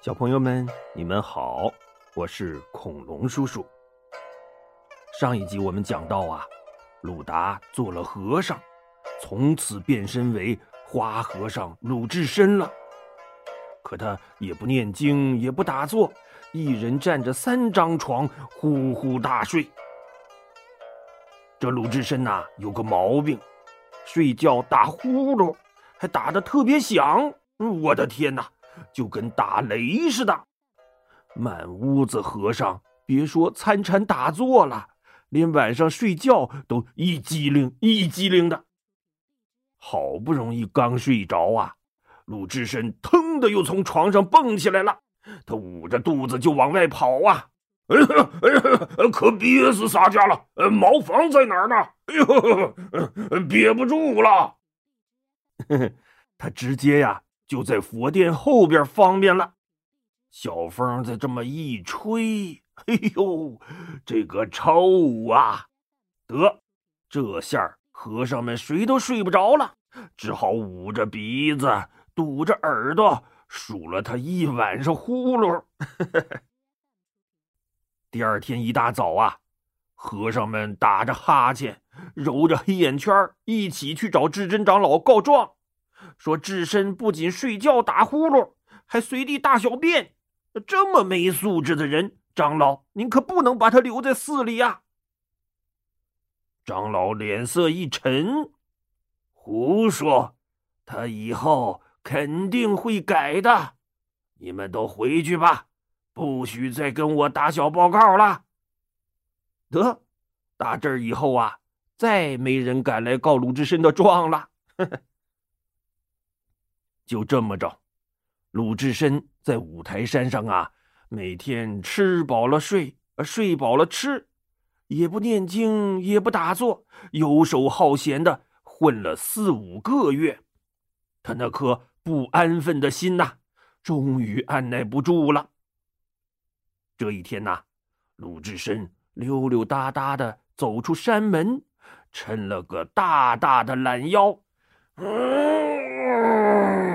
小朋友们，你们好，我是恐龙叔叔。上一集我们讲到啊，鲁达做了和尚，从此变身为花和尚鲁智深了。可他也不念经，也不打坐，一人占着三张床，呼呼大睡。这鲁智深呐，有个毛病，睡觉打呼噜，还打得特别响。我的天哪，就跟打雷似的！满屋子和尚，别说参禅打坐了，连晚上睡觉都一激灵一激灵的。好不容易刚睡着啊，鲁智深腾的又从床上蹦起来了，他捂着肚子就往外跑啊！哎呀哎呀，可憋死洒家了！茅房在哪儿呢？哎呦，憋不住了！他直接呀。就在佛殿后边方便了，小风再这么一吹，哎呦，这个臭啊！得，这下和尚们谁都睡不着了，只好捂着鼻子，堵着耳朵，数了他一晚上呼噜。第二天一大早啊，和尚们打着哈欠，揉着黑眼圈，一起去找智真长老告状。说智深不仅睡觉打呼噜，还随地大小便，这么没素质的人，长老您可不能把他留在寺里呀！长老脸色一沉，胡说，他以后肯定会改的，你们都回去吧，不许再跟我打小报告了。得，打这儿以后啊，再没人敢来告鲁智深的状了。呵呵。就这么着，鲁智深在五台山上啊，每天吃饱了睡，睡饱了吃，也不念经，也不打坐，游手好闲的混了四五个月。他那颗不安分的心呐，终于按耐不住了。这一天呐，鲁智深溜溜达达的走出山门，抻了个大大的懒腰。嗯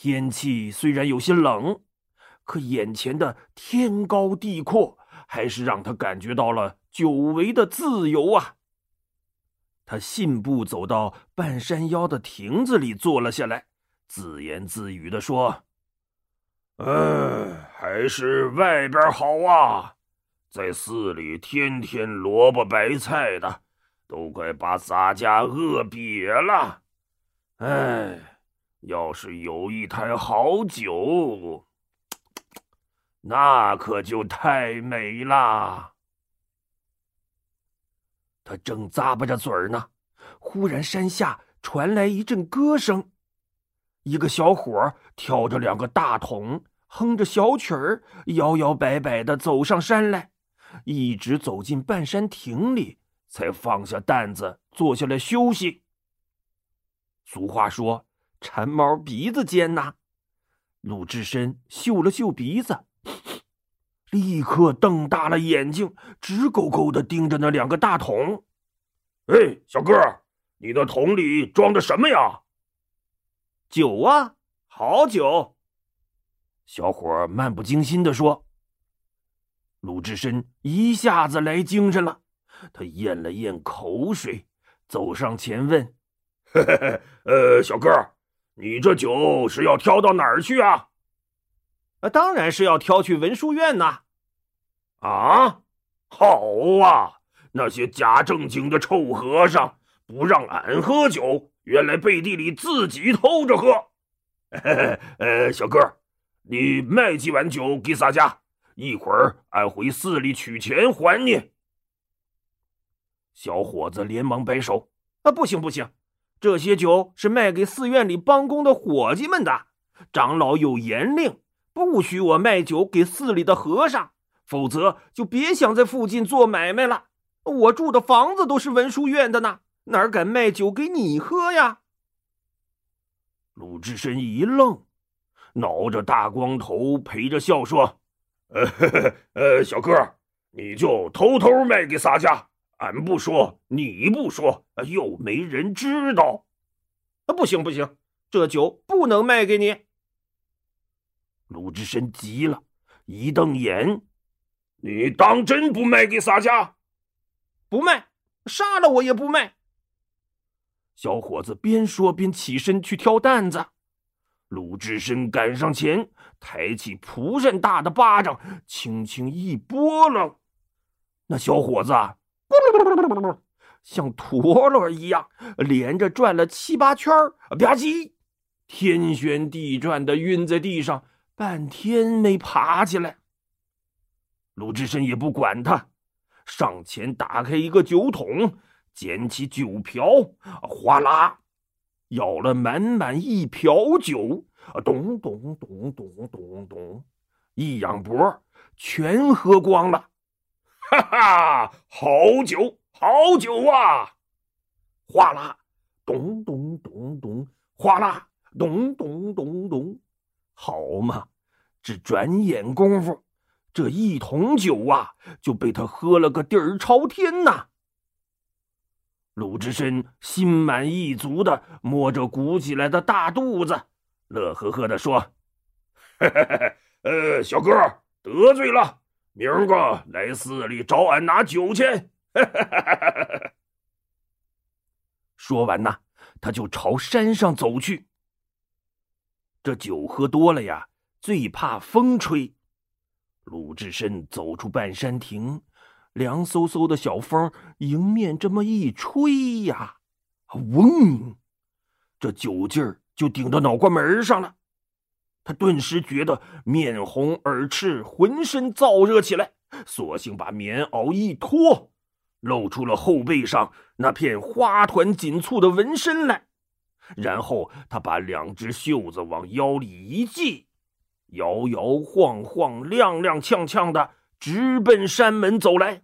天气虽然有些冷，可眼前的天高地阔，还是让他感觉到了久违的自由啊！他信步走到半山腰的亭子里坐了下来，自言自语的说：“哎，还是外边好啊！在寺里天天萝卜白菜的，都快把洒家饿瘪了。哎。”要是有一坛好酒，那可就太美啦。他正咂巴着嘴儿呢，忽然山下传来一阵歌声，一个小伙挑着两个大桶，哼着小曲儿，摇摇摆摆的走上山来，一直走进半山亭里，才放下担子，坐下来休息。俗话说。馋猫鼻子尖呐！鲁智深嗅了嗅鼻子，立刻瞪大了眼睛，直勾勾的盯着那两个大桶。哎，小哥，你的桶里装的什么呀？酒啊，好酒。小伙漫不经心的说。鲁智深一下子来精神了，他咽了咽口水，走上前问：“嘿嘿嘿呃，小哥。”你这酒是要挑到哪儿去啊？啊，当然是要挑去文殊院呐！啊，好啊！那些假正经的臭和尚不让俺喝酒，原来背地里自己偷着喝。嘿 呃，小哥，你卖几碗酒给洒家，一会儿俺回寺里取钱还你。小伙子连忙摆手：“啊，不行不行！”这些酒是卖给寺院里帮工的伙计们的，长老有严令，不许我卖酒给寺里的和尚，否则就别想在附近做买卖了。我住的房子都是文殊院的呢，哪敢卖酒给你喝呀？鲁智深一愣，挠着大光头，陪着笑说：“呃，呵呵呃，小哥，你就偷偷卖给洒家。”俺不说，你不说，又没人知道。啊，不行不行，这酒不能卖给你。鲁智深急了，一瞪眼：“你当真不卖给洒家？不卖，杀了我也不卖。”小伙子边说边起身去挑担子。鲁智深赶上前，抬起蒲扇大的巴掌，轻轻一拨了。那小伙子 像陀螺一样，连着转了七八圈吧唧，天旋地转的晕在地上，半天没爬起来。鲁智深也不管他，上前打开一个酒桶，捡起酒瓢，哗啦。舀了满满一瓢酒，咚咚咚咚咚咚，一仰脖，全喝光了。哈哈，好酒，好酒啊！哗啦，咚咚咚咚，哗啦，咚咚咚咚，好嘛！只转眼功夫，这一桶酒啊，就被他喝了个底儿朝天呐！鲁智深心满意足的摸着鼓起来的大肚子，乐呵呵的说：“嘿嘿嘿嘿呃，小哥得罪了，明儿个来寺里找俺拿酒去。”说完呐，他就朝山上走去。这酒喝多了呀，最怕风吹。鲁智深走出半山亭。凉飕飕的小风迎面这么一吹呀，嗡，这酒劲儿就顶到脑瓜门上了。他顿时觉得面红耳赤，浑身燥热起来，索性把棉袄一脱，露出了后背上那片花团锦簇的纹身来。然后他把两只袖子往腰里一系，摇摇晃晃、踉踉跄跄的直奔山门走来。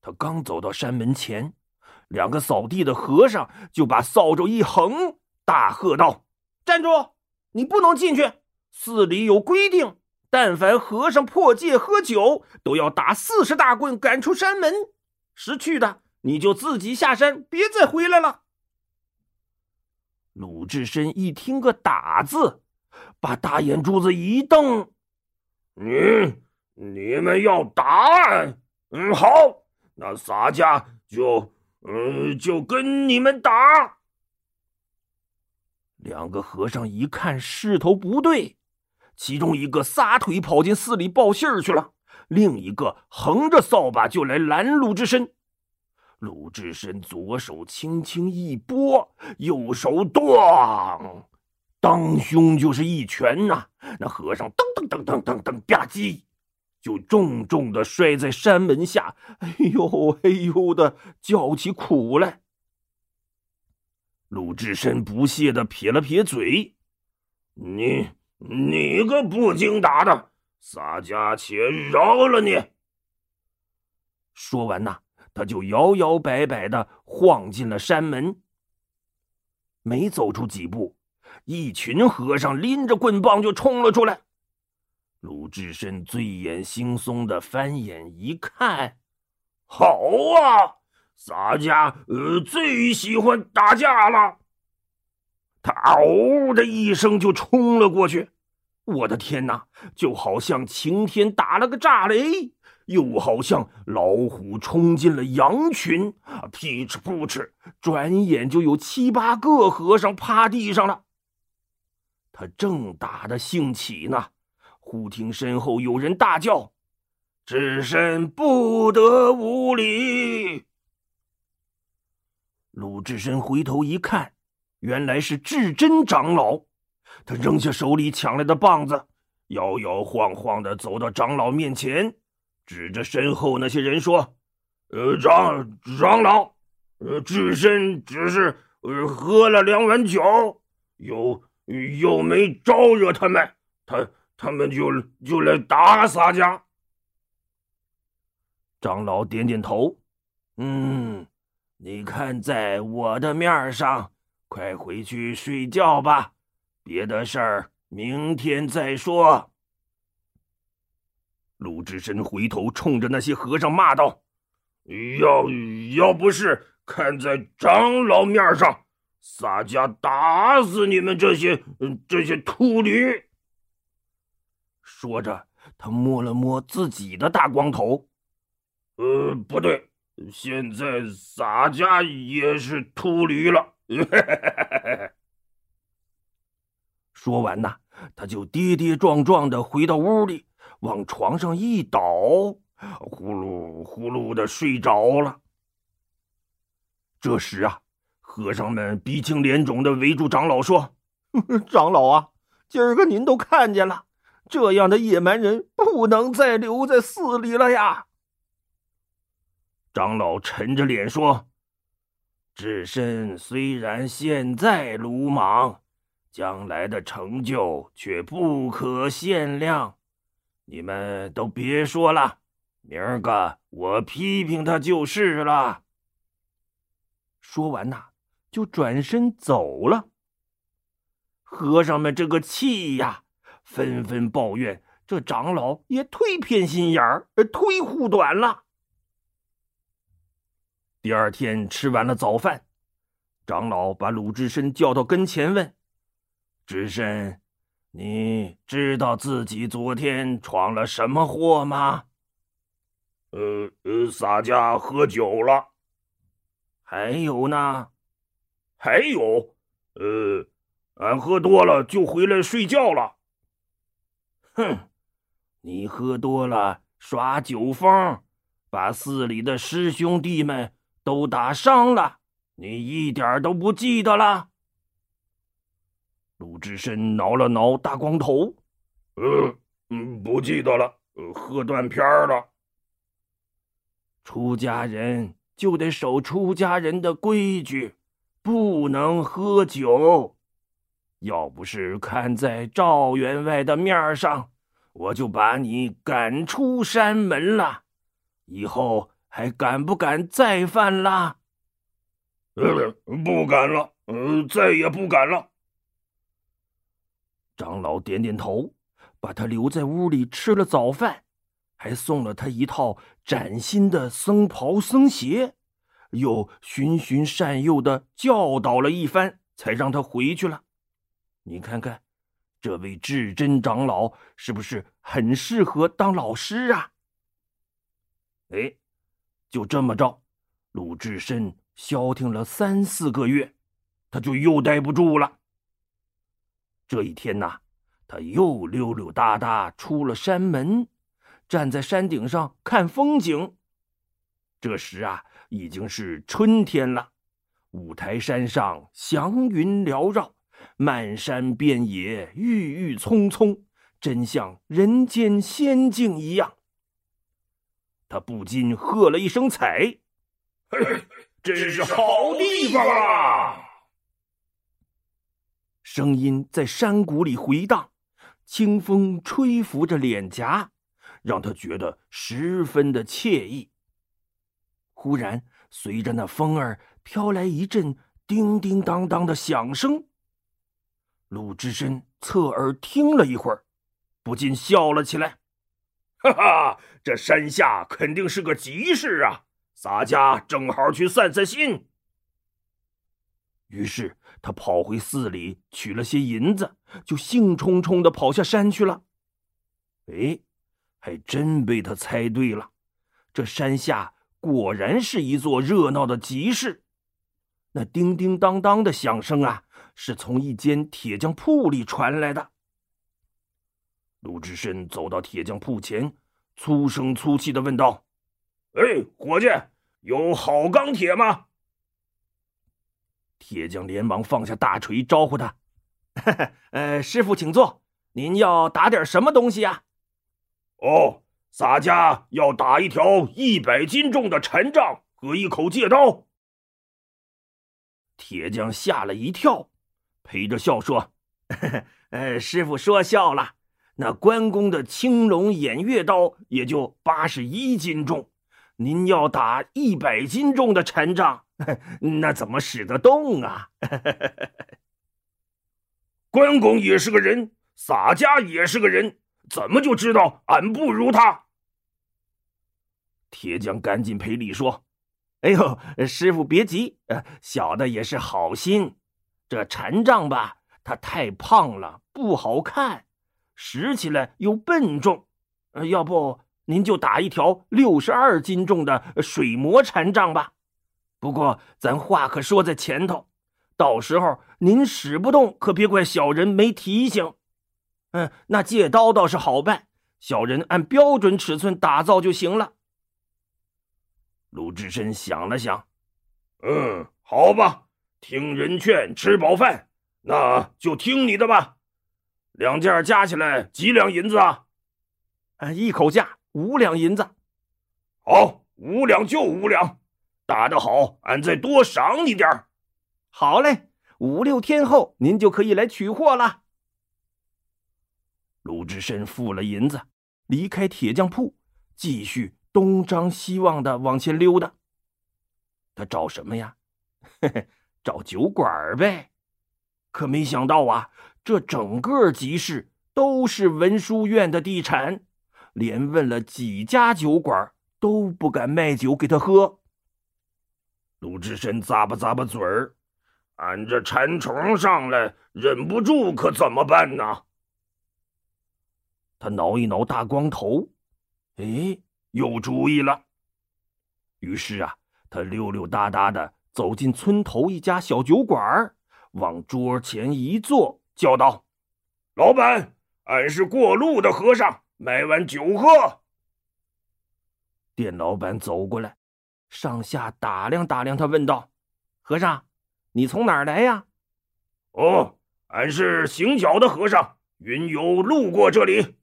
他刚走到山门前，两个扫地的和尚就把扫帚一横，大喝道：“站住！你不能进去！寺里有规定，但凡和尚破戒喝酒，都要打四十大棍赶出山门。识趣的，你就自己下山，别再回来了。”鲁智深一听个“打”字，把大眼珠子一瞪：“你你们要打？嗯，好。”那洒家就，嗯，就跟你们打。两个和尚一看势头不对，其中一个撒腿跑进寺里报信儿去了，另一个横着扫把就来拦鲁智深。鲁智深左手轻轻一拨，右手咣，当胸就是一拳呐！那和尚噔噔噔噔噔噔吧唧。就重重的摔在山门下，哎呦哎呦的叫起苦来。鲁智深不屑的撇了撇嘴：“你你个不经打的，洒家且饶了你。”说完呐，他就摇摇摆摆的晃进了山门。没走出几步，一群和尚拎着棍棒就冲了出来。鲁智深醉眼惺忪的翻眼一看，好啊，洒家呃最喜欢打架了。他嗷的一声就冲了过去，我的天哪，就好像晴天打了个炸雷，又好像老虎冲进了羊群，噼哧扑哧，转眼就有七八个和尚趴地上了。他正打得兴起呢。忽听身后有人大叫：“智深不得无礼！”鲁智深回头一看，原来是智真长老。他扔下手里抢来的棒子，摇摇晃晃的走到长老面前，指着身后那些人说：“呃，长长老，呃，智深只是呃喝了两碗酒，又又没招惹他们，他。”他们就就来打洒家。长老点点头，嗯，你看在我的面上，快回去睡觉吧，别的事儿明天再说。鲁智深回头冲着那些和尚骂道：“要要不是看在长老面上，洒家打死你们这些这些秃驴！”说着，他摸了摸自己的大光头。呃，不对，现在洒家也是秃驴了。说完呐，他就跌跌撞撞的回到屋里，往床上一倒，呼噜呼噜的睡着了。这时啊，和尚们鼻青脸肿的围住长老说：“ 长老啊，今儿个您都看见了，这样的野蛮人不能再留在寺里了呀。”长老沉着脸说：“智深虽然现在鲁莽。”将来的成就却不可限量，你们都别说了，明儿个我批评他就是了。说完呐，就转身走了。和尚们这个气呀，纷纷抱怨这长老也忒偏心眼儿，忒护短了。第二天吃完了早饭，长老把鲁智深叫到跟前问。智深，你知道自己昨天闯了什么祸吗？呃呃，洒家喝酒了。还有呢？还有，呃，俺喝多了就回来睡觉了。哼，你喝多了耍酒疯，把寺里的师兄弟们都打伤了，你一点都不记得了？鲁智深挠了挠大光头，嗯，嗯，不记得了，喝断片了。出家人就得守出家人的规矩，不能喝酒。要不是看在赵员外的面上，我就把你赶出山门了。以后还敢不敢再犯啦？呃，不敢了，呃，再也不敢了。长老点点头，把他留在屋里吃了早饭，还送了他一套崭新的僧袍僧鞋，又循循善诱的教导了一番，才让他回去了。你看看，这位至真长老是不是很适合当老师啊？哎，就这么着，鲁智深消停了三四个月，他就又待不住了。这一天呐，他又溜溜达达出了山门，站在山顶上看风景。这时啊，已经是春天了，五台山上祥云缭绕，漫山遍野郁郁葱葱，真像人间仙境一样。他不禁喝了一声彩：“嘿，真是好地方啊！”声音在山谷里回荡，清风吹拂着脸颊，让他觉得十分的惬意。忽然，随着那风儿飘来一阵叮叮当当的响声。鲁智深侧耳听了一会儿，不禁笑了起来：“哈哈，这山下肯定是个集市啊！洒家正好去散散心。”于是他跑回寺里取了些银子，就兴冲冲的跑下山去了。哎，还真被他猜对了，这山下果然是一座热闹的集市。那叮叮当当的响声啊，是从一间铁匠铺里传来的。鲁智深走到铁匠铺前，粗声粗气的问道：“哎，伙计，有好钢铁吗？”铁匠连忙放下大锤，招呼他：“呃，师傅，请坐。您要打点什么东西呀？”“哦，洒家要打一条一百斤重的禅杖和一口戒刀。”铁匠吓了一跳，陪着笑说：“呃，师傅说笑了。那关公的青龙偃月刀也就八十一斤重，您要打一百斤重的禅杖。”那怎么使得动啊？关公也是个人，洒家也是个人，怎么就知道俺不如他？铁匠赶紧赔礼说：“哎呦，师傅别急，小的也是好心。这禅杖吧，它太胖了，不好看。拾起来又笨重。呃，要不您就打一条六十二斤重的水磨禅杖吧。不过咱话可说在前头，到时候您使不动，可别怪小人没提醒。嗯，那借刀倒是好办，小人按标准尺寸打造就行了。鲁智深想了想，嗯，好吧，听人劝，吃饱饭，那就听你的吧。两件加起来几两银子啊？啊，一口价五两银子。好，五两就五两，打得好，俺再多赏你点儿。好嘞，五六天后您就可以来取货了。鲁智深付了银子，离开铁匠铺，继续东张西望的往前溜达。他找什么呀？嘿嘿，找酒馆呗。可没想到啊，这整个集市都是文殊院的地产，连问了几家酒馆都不敢卖酒给他喝。鲁智深咂巴咂巴嘴儿，俺这馋虫上来，忍不住可怎么办呢？他挠一挠大光头，哎，有主意了。于是啊，他溜溜达达的走进村头一家小酒馆，往桌前一坐，叫道：“老板，俺是过路的和尚，买碗酒喝。”店老板走过来，上下打量打量他，问道：“和尚，你从哪儿来呀？”“哦，俺是行脚的和尚，云游路过这里。”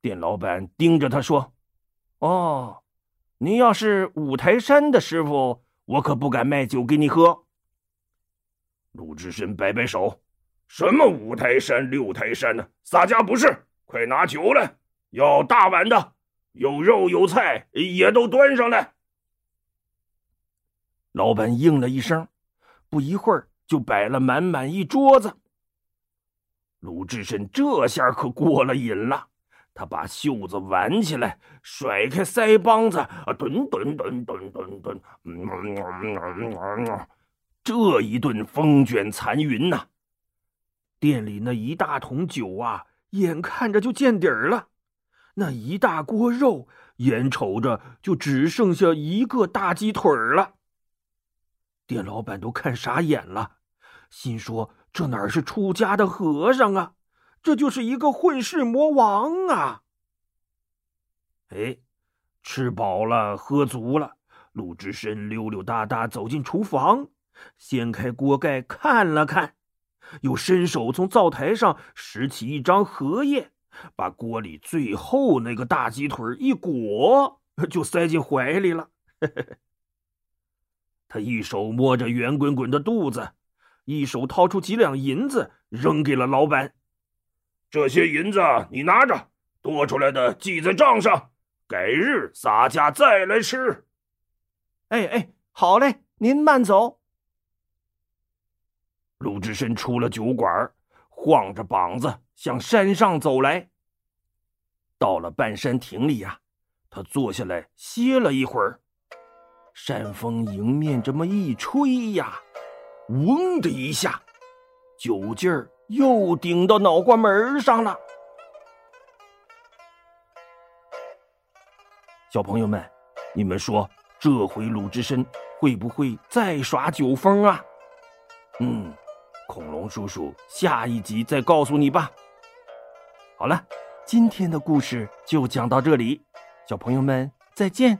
店老板盯着他说：“哦，您要是五台山的师傅，我可不敢卖酒给你喝。”鲁智深摆摆手：“什么五台山、六台山呢？洒家不是，快拿酒来，要大碗的，有肉有菜，也都端上来。”老板应了一声，不一会儿就摆了满满一桌子。鲁智深这下可过了瘾了。他把袖子挽起来，甩开腮帮子，啊，顿顿顿顿顿顿，这一顿风卷残云呐！店里那一大桶酒啊，眼看着就见底儿了；那一大锅肉，眼瞅着就只剩下一个大鸡腿了。店老板都看傻眼了，心说：这哪是出家的和尚啊？这就是一个混世魔王啊！哎，吃饱了，喝足了，鲁智深溜溜达达走进厨房，掀开锅盖看了看，又伸手从灶台上拾起一张荷叶，把锅里最后那个大鸡腿一裹，就塞进怀里了。他一手摸着圆滚滚的肚子，一手掏出几两银子扔给了老板。这些银子你拿着，多出来的记在账上，改日洒家再来吃。哎哎，好嘞，您慢走。鲁智深出了酒馆，晃着膀子向山上走来。到了半山亭里呀，他坐下来歇了一会儿。山风迎面这么一吹呀，嗡的一下，酒劲儿。又顶到脑瓜门上了，小朋友们，你们说这回鲁智深会不会再耍酒疯啊？嗯，恐龙叔叔下一集再告诉你吧。好了，今天的故事就讲到这里，小朋友们再见。